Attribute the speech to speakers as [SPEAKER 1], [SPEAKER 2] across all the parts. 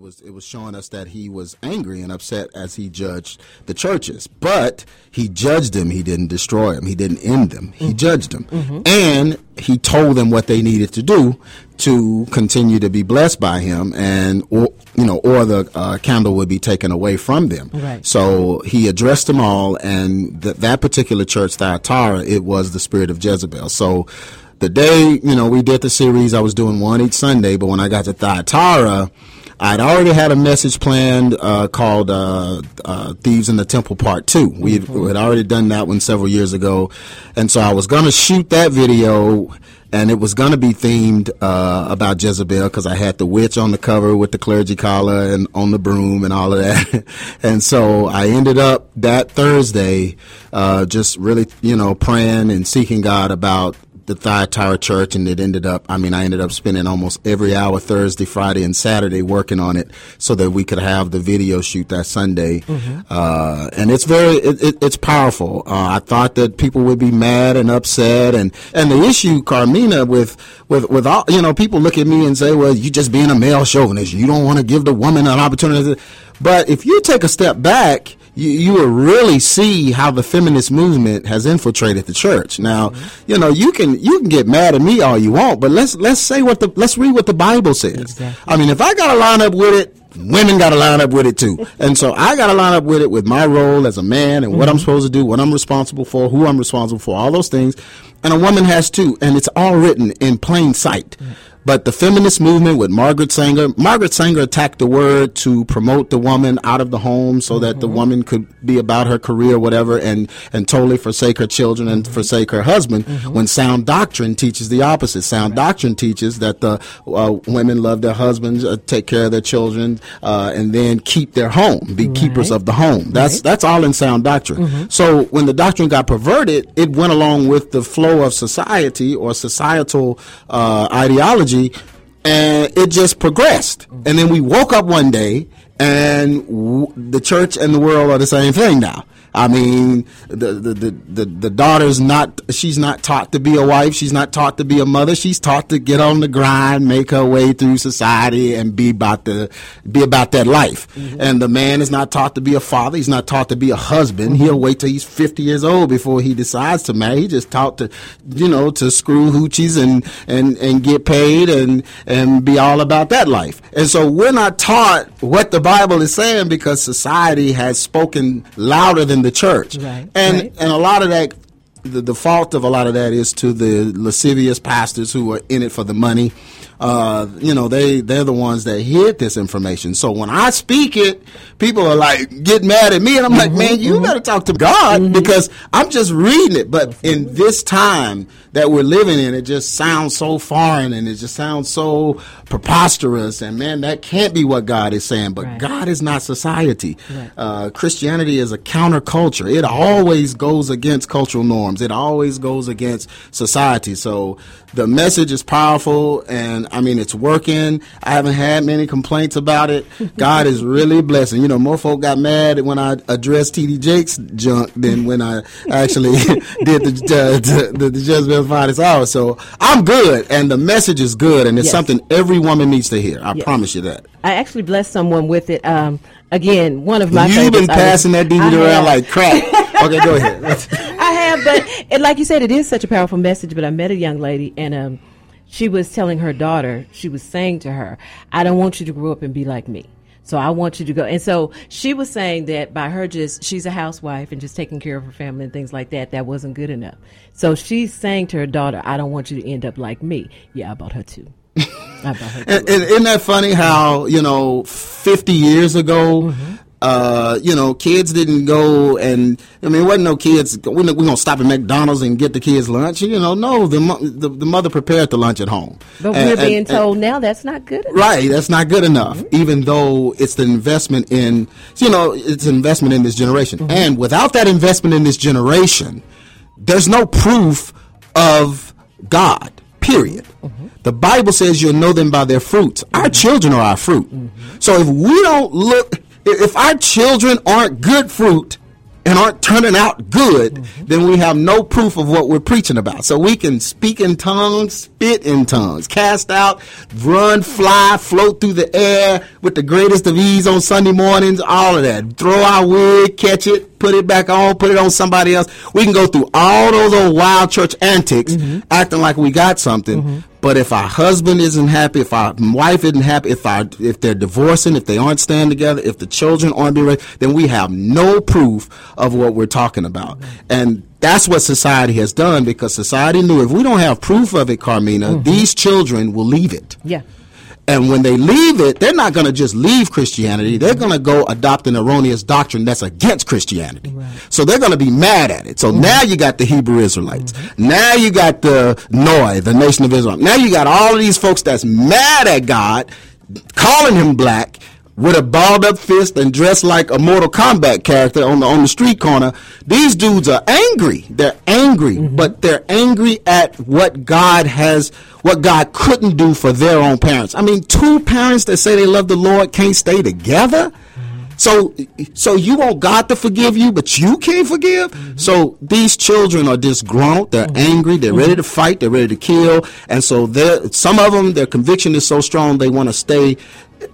[SPEAKER 1] it was it was showing us that he was angry and upset as he judged the churches. But he judged them. He didn't destroy them. He didn't end them. He mm-hmm. judged them, mm-hmm. and he told them what they needed to do to continue to be blessed by him, and or you know, or the uh, candle would be taken away from them.
[SPEAKER 2] Right.
[SPEAKER 1] So he addressed them all, and th- that particular church, Thyatira, it was the spirit of Jezebel. So the day, you know, we did the series, I was doing one each Sunday, but when I got to Thyatira, I'd already had a message planned uh, called uh, uh, "Thieves in the Temple Part 2. We had already done that one several years ago, and so I was going to shoot that video, and it was going to be themed uh, about Jezebel because I had the witch on the cover with the clergy collar and on the broom and all of that, and so I ended up that Thursday uh, just really, you know, praying and seeking God about the Thyatira Church, and it ended up. I mean, I ended up spending almost every hour Thursday, Friday, and Saturday working on it so that we could have the video shoot that Sunday. Mm-hmm. Uh, and it's very, it, it, it's powerful. Uh, I thought that people would be mad and upset, and and the issue, Carmina, with with with all you know, people look at me and say, "Well, you just being a male chauvinist. You don't want to give the woman an opportunity." But if you take a step back you, you will really see how the feminist movement has infiltrated the church. Now, mm-hmm. you know, you can you can get mad at me all you want, but let's let's say what the let's read what the Bible says. Exactly. I mean, if I got to line up with it, women got to line up with it too. and so I got to line up with it with my role as a man and mm-hmm. what I'm mm-hmm. supposed to do, what I'm responsible for, who I'm responsible for, all those things. And a woman has too, and it's all written in plain sight. Mm-hmm. But the feminist movement with Margaret Sanger, Margaret Sanger attacked the word to promote the woman out of the home so that mm-hmm. the woman could be about her career, whatever, and, and totally forsake her children and mm-hmm. forsake her husband. Mm-hmm. When sound doctrine teaches the opposite. Sound right. doctrine teaches that the uh, women love their husbands, uh, take care of their children, uh, and then keep their home, be right. keepers of the home. That's right. that's all in sound doctrine. Mm-hmm. So when the doctrine got perverted, it went along with the flow of society or societal uh, ideology and it just progressed. And then we woke up one day, and w- the church and the world are the same thing now. I mean, the, the, the, the, the daughter's not, she's not taught to be a wife. She's not taught to be a mother. She's taught to get on the grind, make her way through society and be about the, be about that life. Mm-hmm. And the man is not taught to be a father. He's not taught to be a husband. Mm-hmm. He'll wait till he's 50 years old before he decides to marry. He just taught to, you know, to screw hoochies and, and, and get paid and, and be all about that life. And so we're not taught what the Bible is saying because society has spoken louder than the church.
[SPEAKER 2] Right,
[SPEAKER 1] and
[SPEAKER 2] right.
[SPEAKER 1] and a lot of that the, the fault of a lot of that is to the lascivious pastors who are in it for the money uh, you know, they they're the ones that hid this information. So when I speak it, people are like get mad at me, and I'm mm-hmm, like, man, you mm-hmm. better talk to God mm-hmm. because I'm just reading it. But in this time that we're living in, it just sounds so foreign and it just sounds so preposterous. And man, that can't be what God is saying. But right. God is not society. Right. Uh, Christianity is a counterculture. It always goes against cultural norms. It always goes against society. So the message is powerful and I mean it's working. I haven't had many complaints about it. God is really blessing. You know, more folk got mad when I addressed TD Jakes junk than when I actually did the uh, the, the Jezebel's finest hour. So I'm good and the message is good and it's yes. something every woman needs to hear. I yes. promise you that.
[SPEAKER 2] I actually blessed someone with it. Um, again, one of my
[SPEAKER 1] You've been passing that DVD around like crap. okay, go ahead.
[SPEAKER 2] I have, but it, like you said, it is such a powerful message. But I met a young lady, and um, she was telling her daughter, she was saying to her, "I don't want you to grow up and be like me." So I want you to go. And so she was saying that by her just, she's a housewife and just taking care of her family and things like that, that wasn't good enough. So she's saying to her daughter, I don't want you to end up like me. Yeah, I bought her too.
[SPEAKER 1] I bought her too. isn't that funny how, you know, 50 years ago, mm-hmm uh, you know, kids didn't go and I mean, wasn't no kids. We're, we're gonna stop at McDonald's and get the kids lunch. You know, no, the the, the mother prepared the lunch at home.
[SPEAKER 2] But and, we're being and, told and, now that's not good. Enough.
[SPEAKER 1] Right, that's not good enough. Mm-hmm. Even though it's the investment in, you know, it's an investment in this generation. Mm-hmm. And without that investment in this generation, there's no proof of God. Period. Mm-hmm. The Bible says you'll know them by their fruits. Our mm-hmm. children are our fruit. Mm-hmm. So if we don't look if our children aren't good fruit, and aren't turning out good, mm-hmm. then we have no proof of what we're preaching about. So we can speak in tongues, spit in tongues, cast out, run, fly, float through the air with the greatest of ease on Sunday mornings, all of that. Throw our wig, catch it, put it back on, put it on somebody else. We can go through all those old wild church antics, mm-hmm. acting like we got something. Mm-hmm. But if our husband isn't happy, if our wife isn't happy, if our if they're divorcing, if they aren't staying together, if the children aren't being raised, then we have no proof of what we're talking about. And that's what society has done because society knew if we don't have proof of it, Carmina, mm-hmm. these children will leave it.
[SPEAKER 2] Yeah.
[SPEAKER 1] And when they leave it, they're not going to just leave Christianity. They're going to go adopt an erroneous doctrine that's against Christianity. Right. So they're going to be mad at it. So mm-hmm. now you got the Hebrew Israelites. Mm-hmm. Now you got the Noi, the nation of Israel. Now you got all of these folks that's mad at God, calling him black, with a balled up fist and dressed like a Mortal Kombat character on the on the street corner. These dudes are angry. They're angry, mm-hmm. but they're angry at what God has, what God couldn't do for their own parents. I mean, two parents that say they love the Lord can't stay together. So, so you want God to forgive you, but you can't forgive. Mm-hmm. So these children are disgruntled. They're mm-hmm. angry. They're ready to fight. They're ready to kill. And so, some of them, their conviction is so strong they want to stay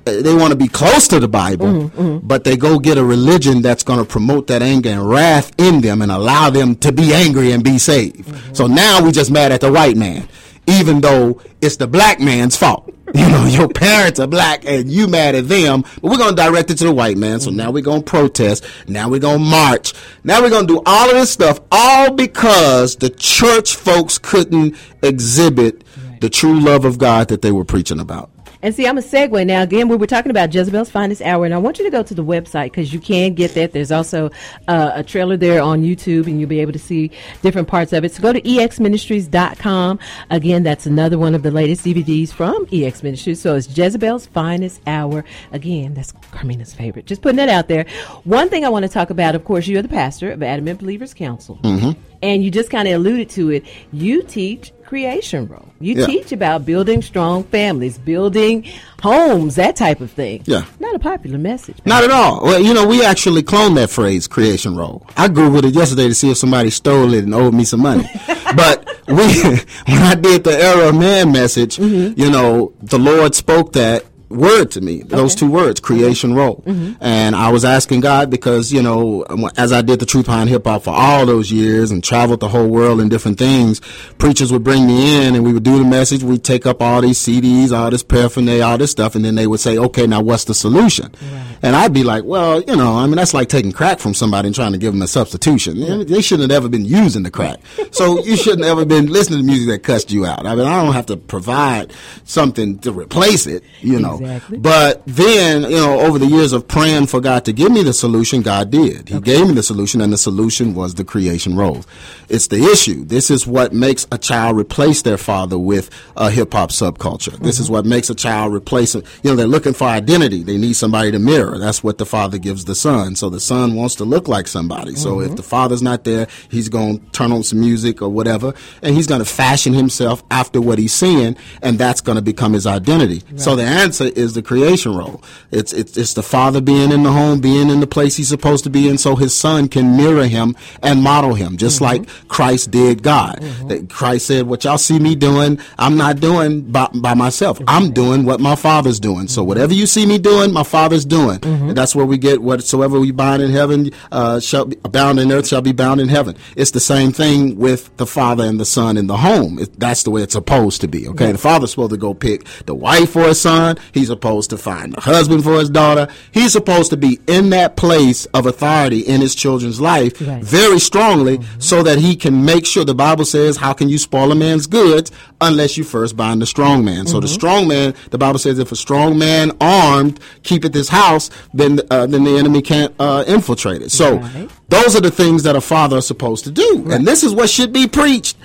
[SPEAKER 1] they want to be close to the Bible, mm-hmm, mm-hmm. but they go get a religion that's going to promote that anger and wrath in them and allow them to be angry and be saved. Mm-hmm. So now we're just mad at the white man, even though it's the black man's fault. You know, your parents are black and you mad at them, but we're going to direct it to the white man. So now we're going to protest. Now we're going to march. Now we're going to do all of this stuff, all because the church folks couldn't exhibit the true love of God that they were preaching about.
[SPEAKER 2] And see, I'm a segue now. Again, we were talking about Jezebel's Finest Hour, and I want you to go to the website because you can get that. There's also uh, a trailer there on YouTube, and you'll be able to see different parts of it. So go to exministries.com. Again, that's another one of the latest DVDs from EX Ministries. So it's Jezebel's Finest Hour. Again, that's Carmina's favorite. Just putting that out there. One thing I want to talk about, of course, you're the pastor of Adamant Believers Council. Mm-hmm. And you just kind of alluded to it. You teach creation role. You yeah. teach about building strong families, building homes, that type of thing.
[SPEAKER 1] Yeah.
[SPEAKER 2] Not a popular message.
[SPEAKER 1] Not at all. Well, you know, we actually cloned that phrase, creation role. I Googled it yesterday to see if somebody stole it and owed me some money. but we, when I did the era of man message, mm-hmm. you know, the Lord spoke that word to me those two words creation role. Mm-hmm. and i was asking god because you know as i did the truth behind hip hop for all those years and traveled the whole world and different things preachers would bring me in and we would do the message. We'd take up all these cds all this paraphernalia all this stuff and then they would say okay now what's the solution? Right. And i'd be like well you know i mean that's like taking crack from somebody and trying to give them a substitution yeah. they shouldn't have ever been using the crack so you shouldn't have ever been listening to music that cussed you out i mean i don't have to provide something to replace it you know Exactly. But then, you know, over the years of praying for God to give me the solution, God did. He okay. gave me the solution, and the solution was the creation role. It's the issue. This is what makes a child replace their father with a hip hop subculture. Mm-hmm. This is what makes a child replace it. You know, they're looking for identity. They need somebody to mirror. That's what the father gives the son. So the son wants to look like somebody. Mm-hmm. So if mm-hmm. the father's not there, he's going to turn on some music or whatever, and he's going to fashion himself after what he's seeing, and that's going to become his identity. Right. So the answer is the creation role. It's, it's, it's the father being in the home, being in the place he's supposed to be in so his son can mirror him and model him, just mm-hmm. like Christ did God. Mm-hmm. Christ said, what y'all see me doing, I'm not doing by, by myself. I'm doing what my father's doing. So whatever you see me doing, my father's doing. Mm-hmm. And that's where we get whatsoever we bind in heaven, uh, shall be bound in earth shall be bound in heaven. It's the same thing with the father and the son in the home. It, that's the way it's supposed to be. Okay. The father's supposed to go pick the wife for his son. He's supposed to find a husband for his daughter. He's supposed to be in that place of authority in his children's life right. very strongly mm-hmm. so that he can make sure the Bible says, How can you spoil a man's goods unless you first bind the strong man? Mm-hmm. So the mm-hmm. strong man, the Bible says, if a strong man armed keepeth his house, then uh, then the enemy can't uh, infiltrate it. So right. those are the things that a father is supposed to do. Right. And this is what should be preached.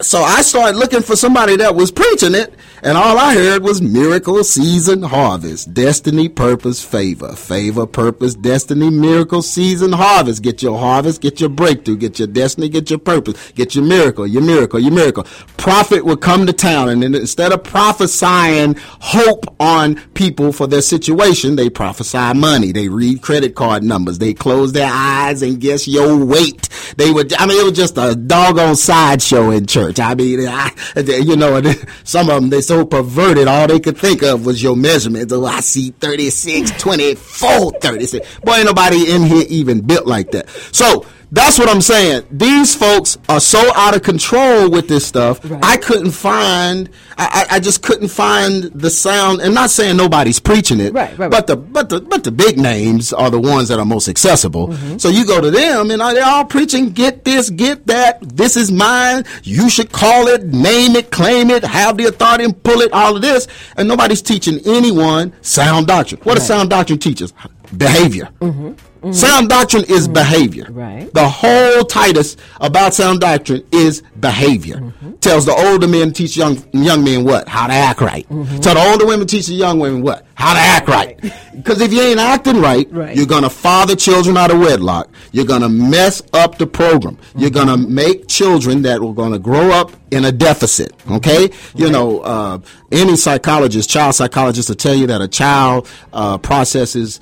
[SPEAKER 1] So I started looking for somebody that was preaching it And all I heard was miracle, season, harvest, destiny, purpose, favor. Favor, purpose, destiny, miracle, season, harvest. Get your harvest, get your breakthrough, get your destiny, get your purpose, get your miracle, your miracle, your miracle. Prophet would come to town and instead of prophesying hope on people for their situation, they prophesy money. They read credit card numbers. They close their eyes and guess your weight. They would, I mean, it was just a doggone sideshow in church. I mean, I, you know, some of them, they so perverted, all they could think of was your measurements. Oh, I see 36, 24, 36. Boy, ain't nobody in here even built like that. So, that's what I'm saying. These folks are so out of control with this stuff. Right. I couldn't find. I, I, just couldn't find the sound. I'm not saying nobody's preaching it,
[SPEAKER 2] right, right,
[SPEAKER 1] but the but the but the big names are the ones that are most accessible. Mm-hmm. So you go to them and they're all preaching. Get this, get that. This is mine. You should call it, name it, claim it, have the authority and pull it. All of this, and nobody's teaching anyone sound doctrine. What does sound doctrine teaches? Behavior. Mm-hmm. Mm-hmm. Sound doctrine is mm-hmm. behavior.
[SPEAKER 2] Right.
[SPEAKER 1] The whole Titus about sound doctrine is behavior. Mm-hmm. Tells the older men teach young young men what? How to act right. Mm-hmm. Tell the older women teach the young women what? How to act right. Because if you ain't acting right, right, you're gonna father children out of wedlock. You're gonna mess up the program. You're mm-hmm. gonna make children that are gonna grow up in a deficit. Okay. You right. know, uh, any psychologist, child psychologist, will tell you that a child uh, processes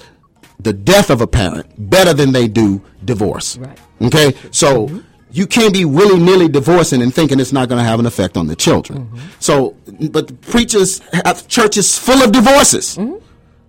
[SPEAKER 1] the death of a parent better than they do divorce.
[SPEAKER 2] Right.
[SPEAKER 1] Okay? So mm-hmm. you can't be willy nilly divorcing and thinking it's not going to have an effect on the children. Mm-hmm. So, but preachers have churches full of divorces. Mm-hmm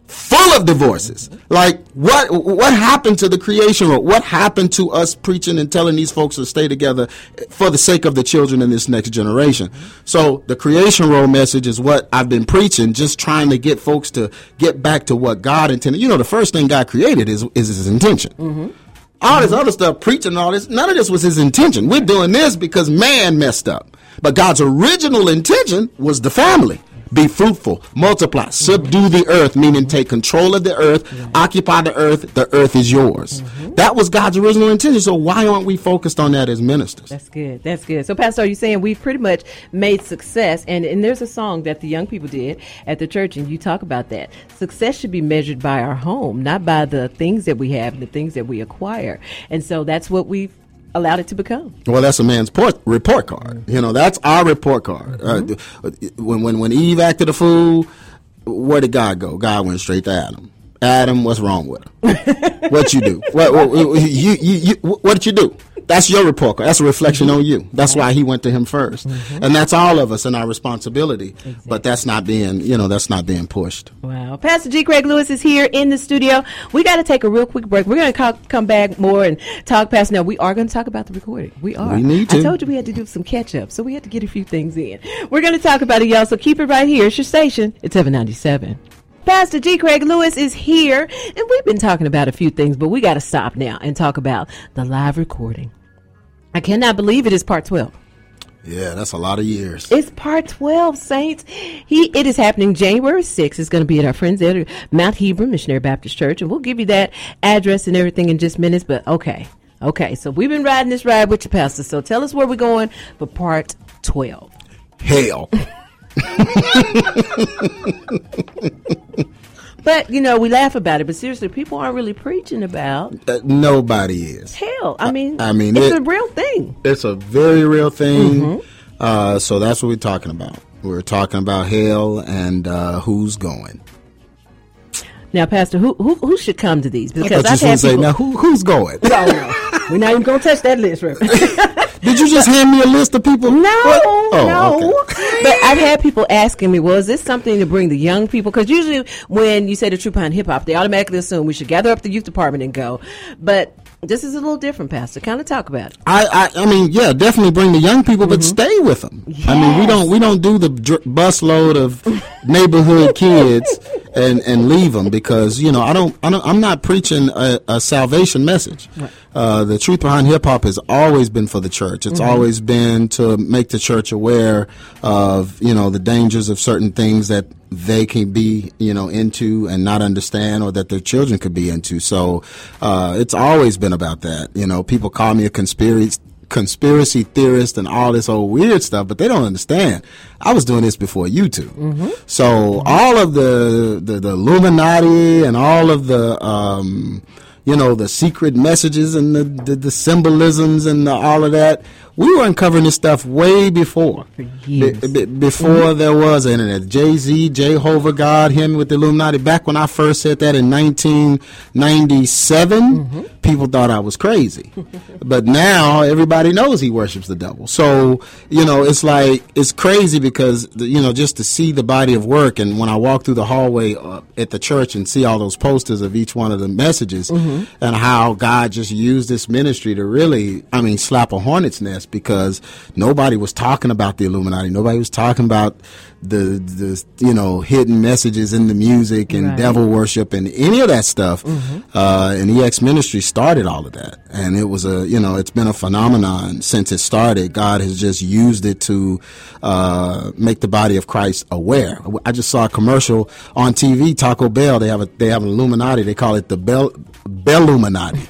[SPEAKER 1] full of divorces. Like what what happened to the creation role? What happened to us preaching and telling these folks to stay together for the sake of the children in this next generation? So the creation role message is what I've been preaching, just trying to get folks to get back to what God intended. You know, the first thing God created is is His intention. Mm-hmm. All this other stuff, preaching all this, none of this was His intention. We're doing this because man messed up. But God's original intention was the family. Be fruitful, multiply, subdue the earth, meaning take control of the earth, occupy the earth, the earth is yours. Mm-hmm. That was God's original intention. So why aren't we focused on that as ministers?
[SPEAKER 2] That's good. That's good. So, Pastor, are you saying we've pretty much made success? And, and there's a song that the young people did at the church, and you talk about that. Success should be measured by our home, not by the things that we have and the things that we acquire. And so that's what we've allowed it to become.
[SPEAKER 1] Well, that's a man's port, report card. You know, that's our report card. Mm-hmm. Uh, when when when Eve acted a fool, where did God go? God went straight to Adam. Adam, what's wrong with him? what you do? What, what, you, you, you, what did you do? That's your report card. That's a reflection mm-hmm. on you. That's why he went to him 1st mm-hmm. And that's all of us and our responsibility. Exactly. But that's not being, you know, that's not being pushed.
[SPEAKER 2] Wow. Pastor G. Craig Lewis is here in the studio. We got to take a real quick break. We're going to come back more and talk past. Now, we are going to talk about the recording. We are.
[SPEAKER 1] We need to.
[SPEAKER 2] I told you we had to do some catch up, so we had to get a few things in. We're going to talk about it, y'all, so keep it right here. It's your station. It's 797. Pastor G. Craig Lewis is here, and we've been talking about a few things, but we got to stop now and talk about the live recording. I cannot believe it is part 12.
[SPEAKER 1] Yeah, that's a lot of years.
[SPEAKER 2] It's part 12, Saints. He It is happening January 6th. It's going to be at our friends at Mount Hebron Missionary Baptist Church, and we'll give you that address and everything in just minutes, but okay. Okay, so we've been riding this ride with you, Pastor, so tell us where we're going for part 12.
[SPEAKER 1] Hell.
[SPEAKER 2] But you know, we laugh about it, but seriously, people aren't really preaching about.
[SPEAKER 1] Uh, nobody is.
[SPEAKER 2] Hell, I mean,
[SPEAKER 1] I, I mean,
[SPEAKER 2] it's it, a real thing.
[SPEAKER 1] It's a very real thing. Mm-hmm. Uh, so that's what we're talking about. We're talking about hell and uh, who's going.
[SPEAKER 2] Now, Pastor, who who, who should come to these? Because I I've had
[SPEAKER 1] people, say, now who who's going?
[SPEAKER 2] No, no, we're not even gonna touch that list, Reverend.
[SPEAKER 1] Did you just hand me a list of people?
[SPEAKER 2] No, oh, no. Okay. But I've had people asking me, well, is this something to bring the young people? Because usually when you say the Truth Behind Hip Hop, they automatically assume we should gather up the youth department and go. But this is a little different, Pastor. Kind of talk about it.
[SPEAKER 1] I, I, I mean, yeah, definitely bring the young people, but mm-hmm. stay with them. Yes. I mean, we don't, we don't do the dr- busload of neighborhood kids and and leave them because you know I don't, I don't I'm not preaching a, a salvation message. Right. Uh, the truth behind hip hop has always been for the church. It's mm-hmm. always been to make the church aware of you know the dangers of certain things that they can be you know into and not understand, or that their children could be into. So uh, it's always been about that. You know, people call me a conspiracy conspiracy theorists and all this old weird stuff, but they don't understand. I was doing this before YouTube. Mm-hmm. So all of the, the, the Illuminati and all of the um, you know the secret messages and the the, the symbolisms and the, all of that we were uncovering this stuff way before. Be, be, before mm-hmm. there was internet. Jay Z, Jehovah God, him with the Illuminati. Back when I first said that in 1997, mm-hmm. people thought I was crazy. but now everybody knows he worships the devil. So, you know, it's like, it's crazy because, you know, just to see the body of work and when I walk through the hallway uh, at the church and see all those posters of each one of the messages mm-hmm. and how God just used this ministry to really, I mean, slap a hornet's nest because nobody was talking about the Illuminati. Nobody was talking about the the you know hidden messages in the music and right. devil worship and any of that stuff. Mm-hmm. Uh, and EX Ministry started all of that, and it was a you know it's been a phenomenon since it started. God has just used it to uh, make the body of Christ aware. I just saw a commercial on TV. Taco Bell they have a they have an Illuminati. They call it the Bell Belluminati,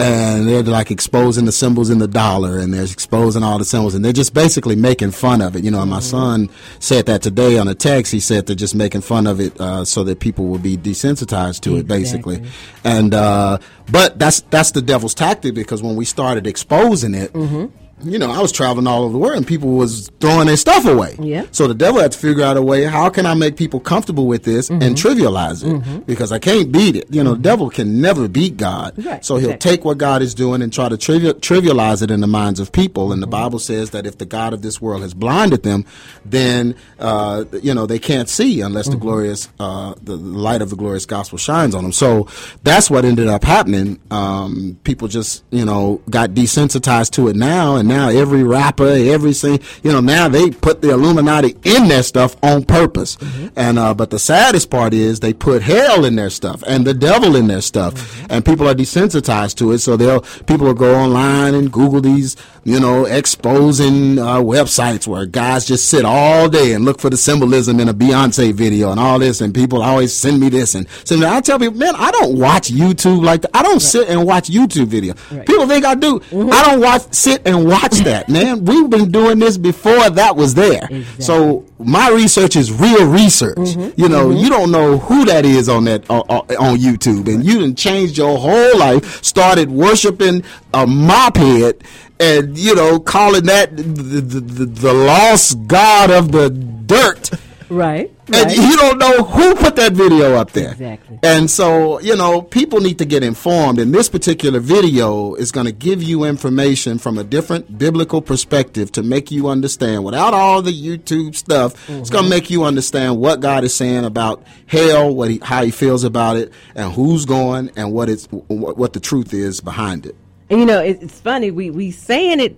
[SPEAKER 1] and they're like exposing the symbols in the dollar, and they're exposing all the symbols, and they're just basically making fun of it. You know, and my mm-hmm. son said that today on a text. He said they're just making fun of it uh, so that people will be desensitized to exactly. it, basically. And uh, but that's that's the devil's tactic because when we started exposing it. Mm-hmm you know, I was traveling all over the world and people was throwing their stuff away.
[SPEAKER 2] Yeah.
[SPEAKER 1] So the devil had to figure out a way, how can I make people comfortable with this mm-hmm. and trivialize it? Mm-hmm. Because I can't beat it. You know, mm-hmm. the devil can never beat God. Right. So he'll exactly. take what God is doing and try to trivial, trivialize it in the minds of people. And the mm-hmm. Bible says that if the God of this world has blinded them, then, uh, you know, they can't see unless the mm-hmm. glorious, uh, the light of the glorious gospel shines on them. So that's what ended up happening. Um, people just, you know, got desensitized to it now and now every rapper, every sing, you know, now they put the Illuminati in their stuff on purpose. Mm-hmm. And uh, but the saddest part is they put hell in their stuff and the devil in their stuff, mm-hmm. and people are desensitized to it. So they'll people will go online and Google these, you know, exposing uh, websites where guys just sit all day and look for the symbolism in a Beyonce video and all this, and people always send me this and send me. I tell people, man, I don't watch YouTube like that. I don't right. sit and watch YouTube video. Right. People think I do. Mm-hmm. I don't watch sit and watch that, man. We've been doing this before that was there. Exactly. So my research is real research. Mm-hmm. You know, mm-hmm. you don't know who that is on that uh, uh, on YouTube, and you didn't change your whole life. Started worshiping a mop head, and you know, calling that the, the, the lost god of the dirt.
[SPEAKER 2] Right.
[SPEAKER 1] And you don't know who put that video up there.
[SPEAKER 2] Exactly.
[SPEAKER 1] And so, you know, people need to get informed. And this particular video is going to give you information from a different biblical perspective to make you understand without all the YouTube stuff. Mm-hmm. It's going to make you understand what God is saying about hell, what he, how he feels about it, and who's going and what it's, what, what the truth is behind it.
[SPEAKER 2] And you know, it's funny, we, we saying it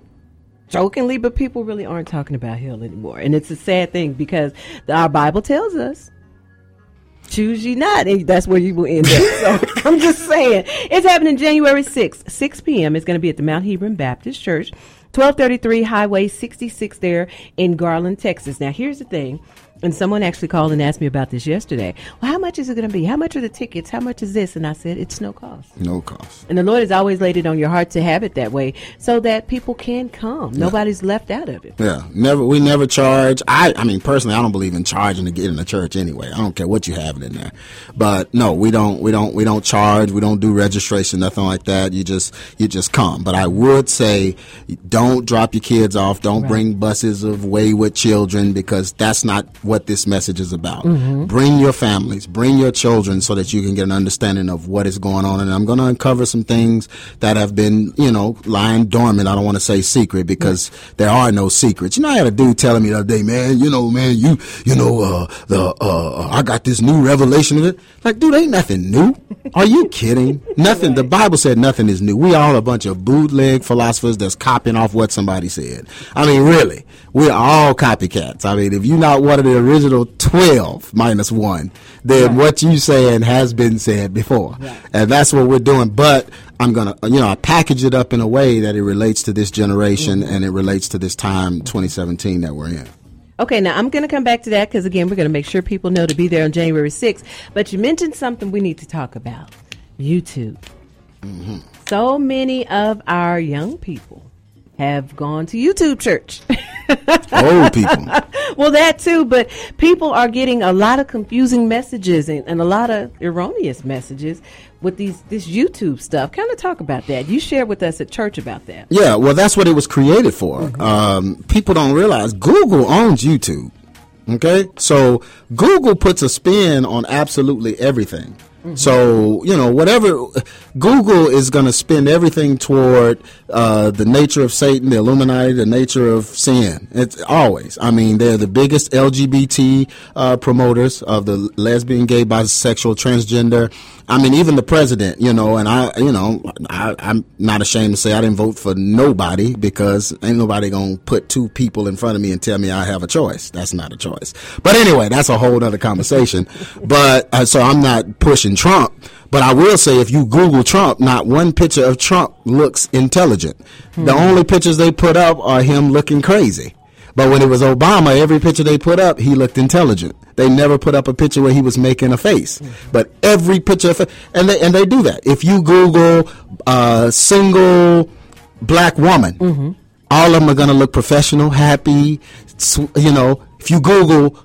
[SPEAKER 2] jokingly, but people really aren't talking about hell anymore. And it's a sad thing because our Bible tells us choose ye not, and that's where you will end up. So I'm just saying, it's happening January 6th, 6 p.m. It's going to be at the Mount Hebron Baptist Church, 1233 Highway 66 there in Garland, Texas. Now, here's the thing. And someone actually called and asked me about this yesterday. Well, how much is it going to be? How much are the tickets? How much is this? And I said, it's no cost.
[SPEAKER 1] No cost.
[SPEAKER 2] And the Lord has always laid it on your heart to have it that way so that people can come. Yeah. Nobody's left out of it.
[SPEAKER 1] Yeah. Never, we never charge. I, I mean, personally, I don't believe in charging to get in the church anyway. I don't care what you have in there. But no, we don't, we don't, we don't charge. We don't do registration, nothing like that. You just, you just come. But I would say don't drop your kids off. Don't right. bring buses of wayward children because that's not what this message is about. Mm-hmm. Bring your families, bring your children so that you can get an understanding of what is going on. And I'm going to uncover some things that have been, you know, lying dormant. I don't want to say secret because there are no secrets. You know, I had a dude telling me the other day, man, you know, man, you, you know, uh, the, uh, I got this new revelation of it. Like, dude, ain't nothing new. Are you kidding? nothing. The Bible said nothing is new. We all a bunch of bootleg philosophers that's copying off what somebody said. I mean, really, we're all copycats. I mean, if you're not one of the original 12 minus one, then right. what you saying has been said before. Right. And that's what we're doing. But I'm going to, you know, I package it up in a way that it relates to this generation mm-hmm. and it relates to this time, 2017, that we're in.
[SPEAKER 2] Okay, now I'm going to come back to that because, again, we're going to make sure people know to be there on January 6th. But you mentioned something we need to talk about YouTube. Mm-hmm. So many of our young people have gone to YouTube church.
[SPEAKER 1] Old people.
[SPEAKER 2] well, that too, but people are getting a lot of confusing messages and, and a lot of erroneous messages with these this YouTube stuff. Kind of talk about that. You shared with us at church about that.
[SPEAKER 1] Yeah, well, that's what it was created for. Mm-hmm. Um, people don't realize Google owns YouTube. Okay, so Google puts a spin on absolutely everything. Mm-hmm. So, you know, whatever Google is going to spend everything toward uh, the nature of Satan, the Illuminati, the nature of sin. It's always. I mean, they're the biggest LGBT uh, promoters of the lesbian, gay, bisexual, transgender. I mean, even the president, you know, and I, you know, I, am not ashamed to say I didn't vote for nobody because ain't nobody gonna put two people in front of me and tell me I have a choice. That's not a choice. But anyway, that's a whole other conversation. but uh, so I'm not pushing Trump. But I will say, if you Google Trump, not one picture of Trump looks intelligent. Hmm. The only pictures they put up are him looking crazy. But when it was Obama, every picture they put up, he looked intelligent. They never put up a picture where he was making a face. But every picture, and they and they do that. If you Google uh, single black woman, mm-hmm. all of them are going to look professional, happy. You know, if you Google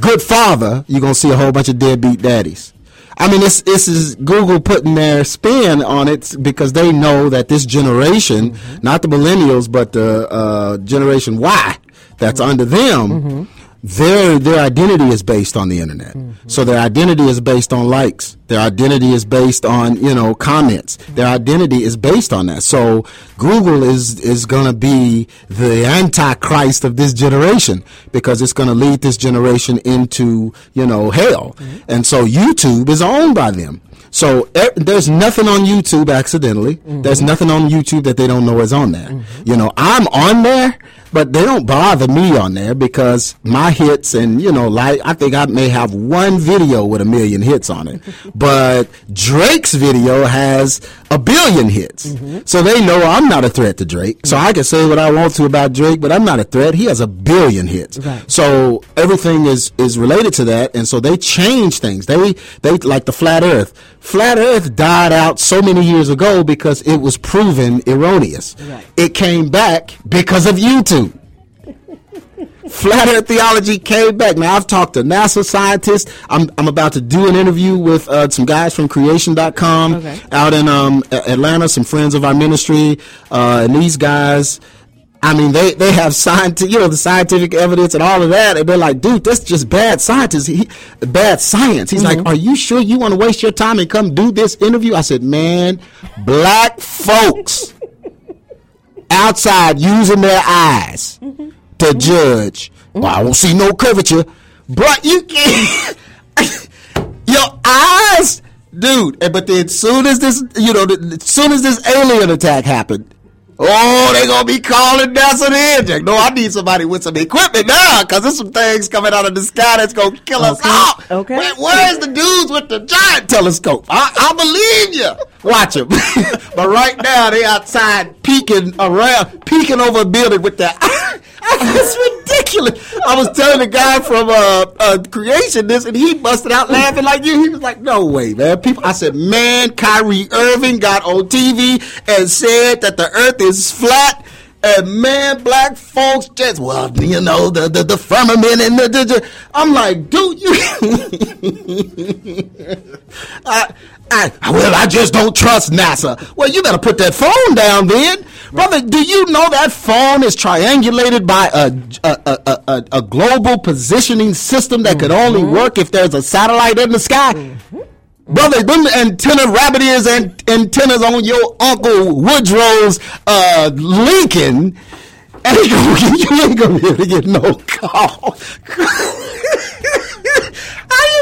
[SPEAKER 1] good father, you're going to see a whole bunch of deadbeat daddies. I mean, this this is Google putting their spin on it because they know that this generation, mm-hmm. not the millennials, but the uh, generation Y, that's mm-hmm. under them. Mm-hmm their their identity is based on the internet. Mm-hmm. So their identity is based on likes. Their identity is based on you know comments. Mm-hmm. Their identity is based on that. So Google is is going to be the antichrist of this generation because it's going to lead this generation into you know hell. Mm-hmm. And so YouTube is owned by them. So er, there's nothing on YouTube accidentally. Mm-hmm. There's nothing on YouTube that they don't know is on there. Mm-hmm. You know, I'm on there, but they don't bother me on there because my hits and you know, like I think I may have one video with a million hits on it, but Drake's video has a billion hits. Mm-hmm. So they know I'm not a threat to Drake. So I can say what I want to about Drake, but I'm not a threat. He has a billion hits. Right. So everything is is related to that, and so they change things. They they like the flat Earth. Flat Earth died out so many years ago because it was proven erroneous. Right. It came back because of YouTube. Flat Earth theology came back. Now, I've talked to NASA scientists. I'm, I'm about to do an interview with uh, some guys from creation.com okay. out in um, Atlanta, some friends of our ministry. Uh, and these guys, I mean, they, they have scientific, you know, the scientific evidence and all of that. And they're like, dude, that's just bad science. He, bad science. He's mm-hmm. like, are you sure you want to waste your time and come do this interview? I said, man, black folks outside using their eyes. Mm-hmm to judge. Well, I won't see no curvature. But you can't. Your eyes, dude. But then, soon as this, you know, as soon as this alien attack happened, Oh, they gonna be calling NASA the inject. No, I need somebody with some equipment now, cause there's some things coming out of the sky that's gonna kill us
[SPEAKER 2] okay.
[SPEAKER 1] all.
[SPEAKER 2] Okay.
[SPEAKER 1] Where, where's the dudes with the giant telescope? I, I believe you. Watch them. but right now they outside peeking around, peeking over a building with their. That's ridiculous. I was telling the guy from uh, uh, Creation this, and he busted out laughing like you. He was like, "No way, man!" People, I said, "Man, Kyrie Irving got on TV and said that the Earth is flat." And man, black folks just well, you know, the the, the firmament and the, the, the I'm like, dude, you. I, I, well, I just don't trust NASA. Well, you better put that phone down then. Brother, do you know that phone is triangulated by a, a, a, a, a global positioning system that mm-hmm. could only mm-hmm. work if there's a satellite in the sky? Mm-hmm. Brother, them antenna rabbit ears and antennas on your Uncle Woodrow's uh, Lincoln, and you ain't gonna be able to get no call.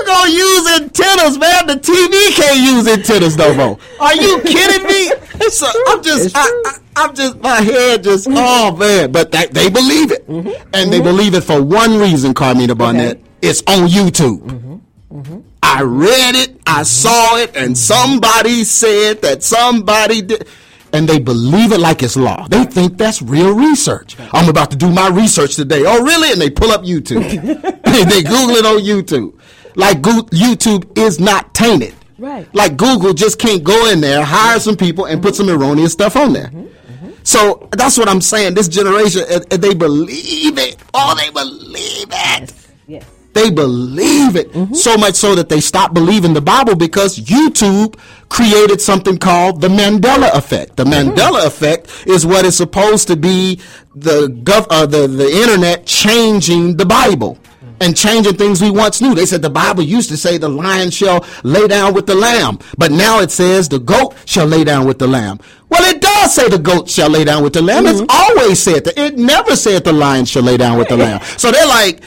[SPEAKER 1] Gonna use antennas, man? The TV can't use antennas no more. Are you kidding me? So I'm just, I, am just, my head just, oh man. But that, they believe it, mm-hmm. and mm-hmm. they believe it for one reason, Carmina Barnett. Okay. It's on YouTube. Mm-hmm. mm-hmm. I read it, I saw it, and somebody said that somebody did and they believe it like it's law. They think that's real research. I'm about to do my research today. Oh, really? And they pull up YouTube. they Google it on YouTube like YouTube is not tainted.
[SPEAKER 2] Right.
[SPEAKER 1] Like Google just can't go in there, hire some people, and put some erroneous stuff on there. Mm-hmm. Mm-hmm. So that's what I'm saying. This generation, they believe it. Oh, they believe it.
[SPEAKER 2] Yes. yes.
[SPEAKER 1] They believe it mm-hmm. so much so that they stop believing the Bible because YouTube created something called the Mandela effect. The mm-hmm. Mandela effect is what is supposed to be the gov- uh, the the internet changing the Bible and changing things we once knew. They said the Bible used to say the lion shall lay down with the lamb, but now it says the goat shall lay down with the lamb. Well, it does say the goat shall lay down with the lamb. Mm-hmm. It's always said that. It never said the lion shall lay down with the lamb. So they're like,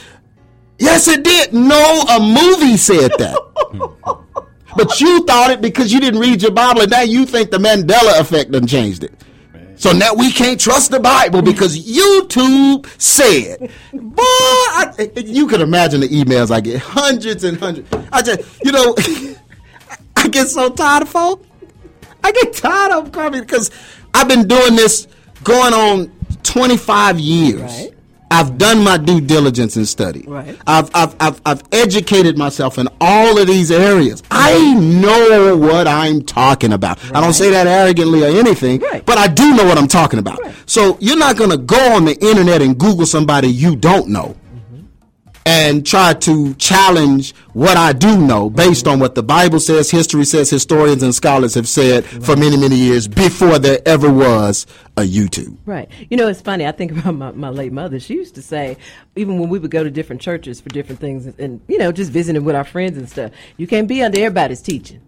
[SPEAKER 1] Yes, it did. No, a movie said that. but you thought it because you didn't read your Bible, and now you think the Mandela effect done changed it. So now we can't trust the Bible because YouTube said. Boy, I, you can imagine the emails I get, hundreds and hundreds. I just, you know, I get so tired of folk. I get tired of coming because I've been doing this going on 25 years. Right. I've done my due diligence and study. Right. I've, I've, I've, I've educated myself in all of these areas. I know what I'm talking about. Right. I don't say that arrogantly or anything, right. but I do know what I'm talking about. Right. So you're not going to go on the internet and Google somebody you don't know and try to challenge what I do know based on what the Bible says, history says, historians and scholars have said for many, many years before there ever was a YouTube.
[SPEAKER 2] Right. You know, it's funny. I think about my, my late mother. She used to say, even when we would go to different churches for different things and, you know, just visiting with our friends and stuff, you can't be under everybody's teaching.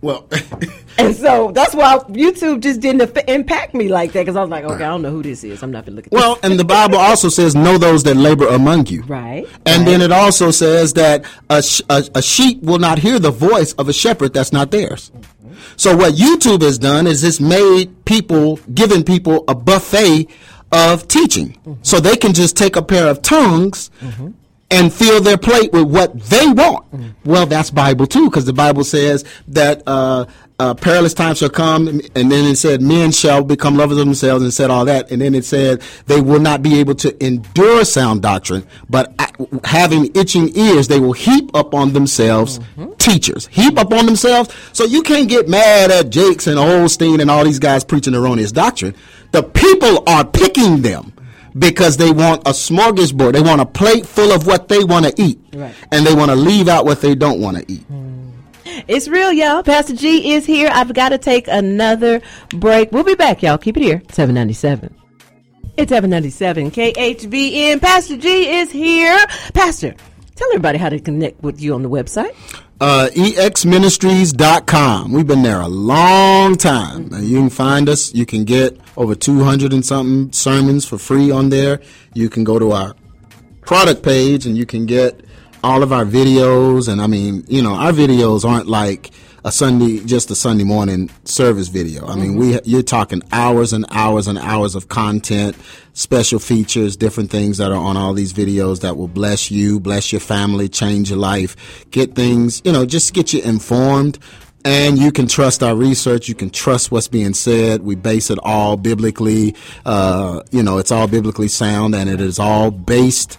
[SPEAKER 1] Well,
[SPEAKER 2] and so that's why YouTube just didn't impact me like that because I was like, okay, I don't know who this is. I'm not gonna look at. It.
[SPEAKER 1] Well,
[SPEAKER 2] this.
[SPEAKER 1] and the Bible also says, "Know those that labor among you."
[SPEAKER 2] Right.
[SPEAKER 1] And
[SPEAKER 2] right.
[SPEAKER 1] then it also says that a, sh- a, a, sheep will not hear the voice of a shepherd that's not theirs. Mm-hmm. So what YouTube has done is it's made people, given people a buffet of teaching, mm-hmm. so they can just take a pair of tongues. Mm-hmm and fill their plate with what they want. Mm. Well, that's Bible too, because the Bible says that uh, uh, perilous times shall come, and then it said men shall become lovers of themselves, and said all that, and then it said they will not be able to endure sound doctrine, but having itching ears, they will heap up on themselves mm-hmm. teachers, heap up on themselves. So you can't get mad at Jakes and Osteen and all these guys preaching erroneous doctrine. The people are picking them because they want a smorgasbord. They want a plate full of what they want to eat. Right. And they want to leave out what they don't want to eat. Mm.
[SPEAKER 2] It's real, y'all. Pastor G is here. I've got to take another break. We'll be back, y'all. Keep it here. 797. It's 797 KHVN. Pastor G is here. Pastor, tell everybody how to connect with you on the website
[SPEAKER 1] uh, exministries.com. We've been there a long time. You can find us. You can get over 200 and something sermons for free on there. You can go to our product page and you can get all of our videos. And I mean, you know, our videos aren't like a Sunday, just a Sunday morning service video. I mean, we you're talking hours and hours and hours of content, special features, different things that are on all these videos that will bless you, bless your family, change your life, get things, you know, just get you informed and you can trust our research. You can trust what's being said. We base it all biblically. Uh, you know, it's all biblically sound, and it is all based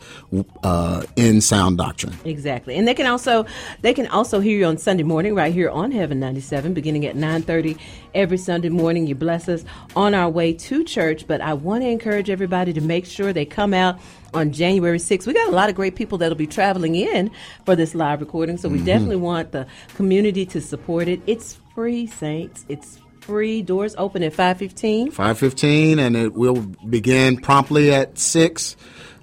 [SPEAKER 1] uh, in sound doctrine.
[SPEAKER 2] Exactly, and they can also they can also hear you on Sunday morning right here on Heaven ninety seven, beginning at nine thirty every Sunday morning. You bless us on our way to church, but I want to encourage everybody to make sure they come out on January 6th. We got a lot of great people that'll be traveling in for this live recording, so we mm-hmm. definitely want the community to support it. It's free, Saints. It's free. Doors open at 5:15.
[SPEAKER 1] 5:15 and it will begin promptly at 6.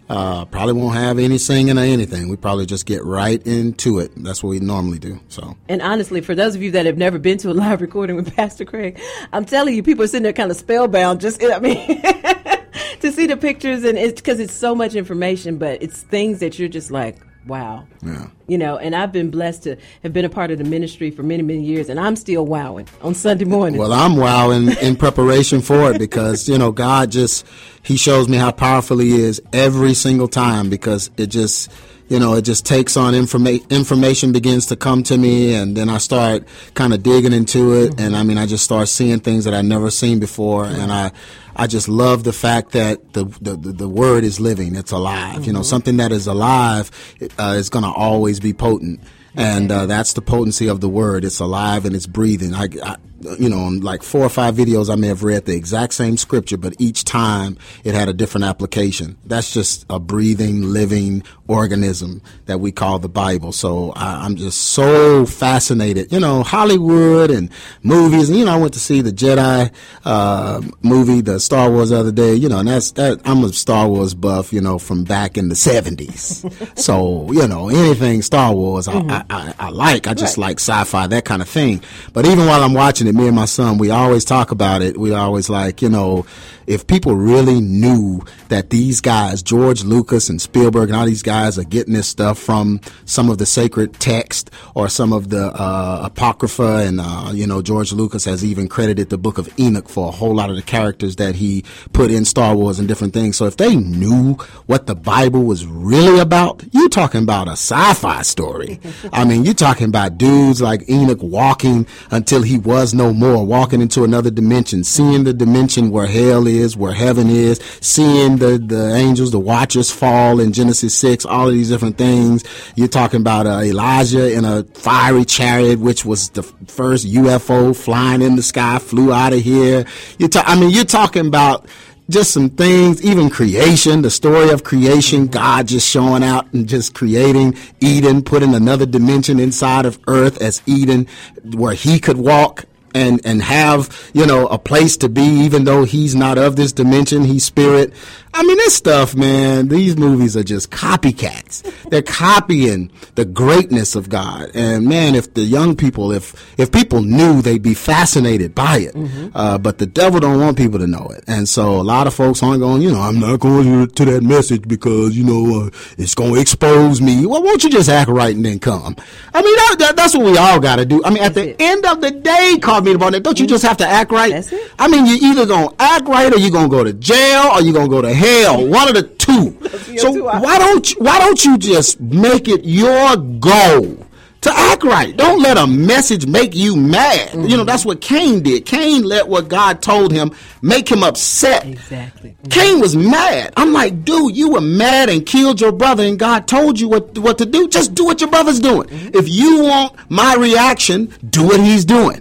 [SPEAKER 1] Uh, probably won't have any singing or anything. We probably just get right into it. That's what we normally do. So.
[SPEAKER 2] And honestly, for those of you that have never been to a live recording with Pastor Craig, I'm telling you, people are sitting there kind of spellbound. Just I mean, to see the pictures and it's because it's so much information, but it's things that you're just like, wow. Yeah. You know, and I've been blessed to have been a part of the ministry for many, many years, and I'm still wowing on Sunday morning.
[SPEAKER 1] Well, I'm wowing in preparation for it because, you know, God just, He shows me how powerful He is every single time because it just, you know, it just takes on information. Information begins to come to me, and then I start kind of digging into it. Mm-hmm. And I mean, I just start seeing things that I never seen before, mm-hmm. and I, I just love the fact that the the, the word is living. It's alive. You know, mm-hmm. something that is alive uh, is going to always be potent, and uh, that's the potency of the word. It's alive and it's breathing. I, I you know, on like four or five videos, I may have read the exact same scripture, but each time it had a different application. That's just a breathing, living organism that we call the Bible. So I, am just so fascinated. You know, Hollywood and movies. And, you know, I went to see the Jedi uh, movie, the Star Wars, the other day. You know, and that's that. I'm a Star Wars buff. You know, from back in the '70s. so you know, anything Star Wars, mm-hmm. I, I, I, like. I just right. like sci-fi, that kind of thing. But even while I'm watching it, me and my son, we always talk about it. We always like, you know, if people really knew that these guys, George Lucas and Spielberg and all these guys are getting this stuff from some of the sacred text or some of the uh, Apocrypha, and, uh, you know, George Lucas has even credited the book of Enoch for a whole lot of the characters that he put in Star Wars and different things. So if they knew what the Bible was really about, you're talking about a sci-fi story. I mean, you're talking about dudes like Enoch walking until he was no more, walking into another dimension, seeing the dimension where hell is is, where heaven is, seeing the, the angels, the watchers fall in Genesis 6, all of these different things. You're talking about uh, Elijah in a fiery chariot, which was the first UFO flying in the sky, flew out of here. You ta- I mean, you're talking about just some things, even creation, the story of creation, God just showing out and just creating Eden, putting another dimension inside of earth as Eden where he could walk and and have you know a place to be even though he's not of this dimension he's spirit i mean this stuff man these movies are just copycats they're copying the greatness of god and man if the young people if if people knew they'd be fascinated by it mm-hmm. uh, but the devil don't want people to know it and so a lot of folks aren't going you know i'm not going to that message because you know uh, it's going to expose me well won't you just act right and then come i mean that, that, that's what we all got to do i mean at the end of the day call me about that. Don't you just have to act right?
[SPEAKER 2] That's it.
[SPEAKER 1] I mean, you're either gonna act right or you're gonna go to jail or you're gonna go to hell. Hell, one of the two. so why don't you, why don't you just make it your goal? to act right. Don't let a message make you mad. Mm-hmm. You know, that's what Cain did. Cain let what God told him make him upset.
[SPEAKER 2] Exactly. Mm-hmm.
[SPEAKER 1] Cain was mad. I'm like, dude, you were mad and killed your brother, and God told you what, what to do. Just do what your brother's doing. Mm-hmm. If you want my reaction, do what he's doing.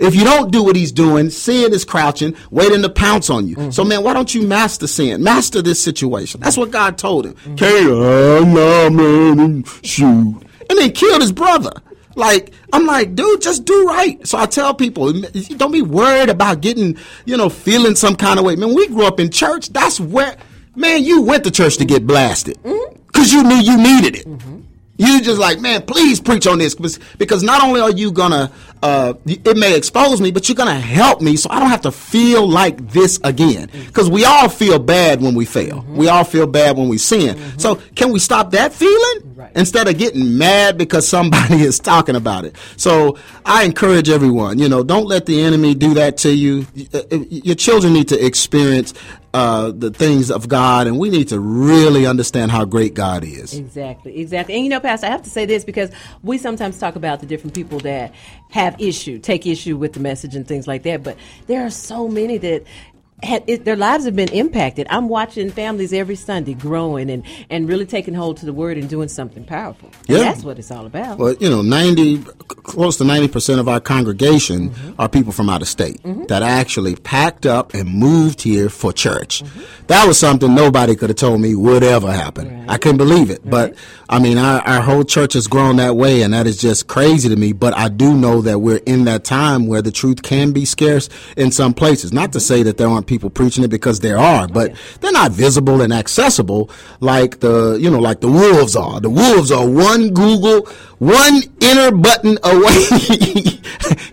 [SPEAKER 1] If you don't do what he's doing, sin is crouching, waiting to pounce on you. Mm-hmm. So, man, why don't you master sin? Master this situation. That's what God told him. Mm-hmm. Cain, no, man, shoot. And then killed his brother. Like, I'm like, dude, just do right. So I tell people, don't be worried about getting, you know, feeling some kind of way. Man, we grew up in church. That's where, man, you went to church to get blasted. Because mm-hmm. you knew you needed it. Mm-hmm. You just like, man, please preach on this because not only are you gonna, uh, it may expose me, but you're gonna help me so I don't have to feel like this again. Because we all feel bad when we fail. Mm-hmm. We all feel bad when we sin. Mm-hmm. So can we stop that feeling right. instead of getting mad because somebody is talking about it? So I encourage everyone, you know, don't let the enemy do that to you. Uh, uh, your children need to experience uh, the things of God, and we need to really understand how great God is.
[SPEAKER 2] Exactly, exactly. And you know, Pastor, I have to say this because we sometimes talk about the different people that have issue, take issue with the message and things like that. But there are so many that had, it, their lives have been impacted. I'm watching families every Sunday growing and, and really taking hold to the word and doing something powerful. And yeah. that's what it's all about.
[SPEAKER 1] Well, you know, 90, close to 90% of our congregation mm-hmm. are people from out of state mm-hmm. that actually packed up and moved here for church. Mm-hmm. That was something nobody could have told me would ever happen. Right. I couldn't believe it. Right. But, I mean, our, our whole church has grown that way, and that is just crazy to me. But I do know that we're in that time where the truth can be scarce in some places. Not to mm-hmm. say that there aren't people preaching it because there are, but they're not visible and accessible like the, you know, like the wolves are. The wolves are one Google, one inner button away.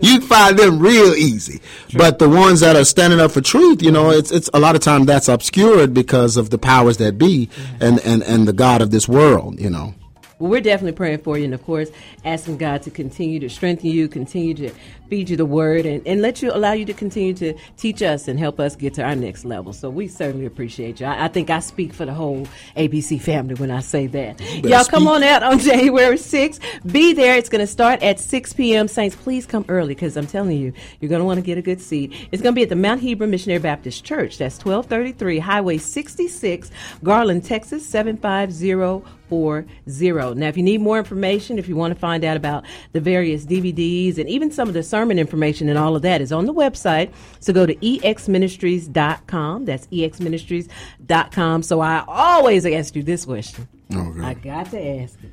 [SPEAKER 1] you find them real easy. Sure. But the ones that are standing up for truth, you know, it's, it's a lot of time that's obscured because of the powers that be and, and, and the God of this world, you know.
[SPEAKER 2] Well, we're definitely praying for you, and of course, asking God to continue to strengthen you, continue to feed you the word, and, and let you allow you to continue to teach us and help us get to our next level. So we certainly appreciate you. I, I think I speak for the whole ABC family when I say that. Y'all come on out on January 6th. Be there. It's going to start at 6 p.m. Saints, please come early because I'm telling you, you're going to want to get a good seat. It's going to be at the Mount Hebron Missionary Baptist Church. That's 1233 Highway 66, Garland, Texas 750 840. Now, if you need more information, if you want to find out about the various DVDs and even some of the sermon information and all of that is on the website. So go to exministries.com. That's exministries.com. So I always ask you this question.
[SPEAKER 1] Okay.
[SPEAKER 2] I got to ask it.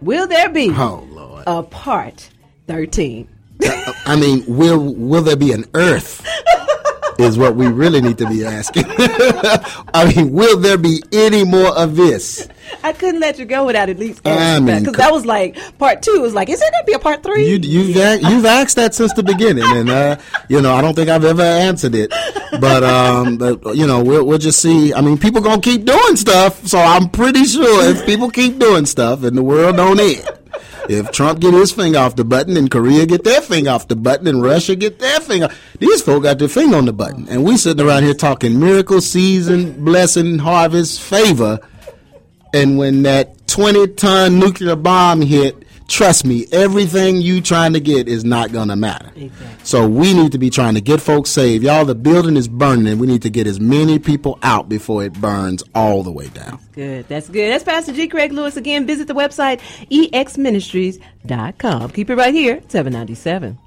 [SPEAKER 2] Will there be
[SPEAKER 1] Oh Lord.
[SPEAKER 2] a part 13?
[SPEAKER 1] Uh, I mean, will will there be an earth? Is what we really need to be asking. I mean, will there be any more of this?
[SPEAKER 2] I couldn't let you go without at least
[SPEAKER 1] I
[SPEAKER 2] asking that because that was like part two. It was like, is there going to be a part three?
[SPEAKER 1] You, you've a- you've asked that since the beginning, and uh, you know I don't think I've ever answered it. But um, but, you know we'll we'll just see. I mean, people gonna keep doing stuff, so I'm pretty sure if people keep doing stuff and the world don't end. If Trump get his finger off the button and Korea get their finger off the button and Russia get their finger, these folk got their finger on the button, and we sitting around here talking miracle, season, blessing, harvest, favor. And when that 20 ton nuclear bomb hit, trust me, everything you trying to get is not going to matter.
[SPEAKER 2] Exactly.
[SPEAKER 1] So we need to be trying to get folks saved. Y'all, the building is burning and we need to get as many people out before it burns all the way down.
[SPEAKER 2] Good. That's good. That's Pastor G. Craig Lewis. Again, visit the website exministries.com. Keep it right here, 797.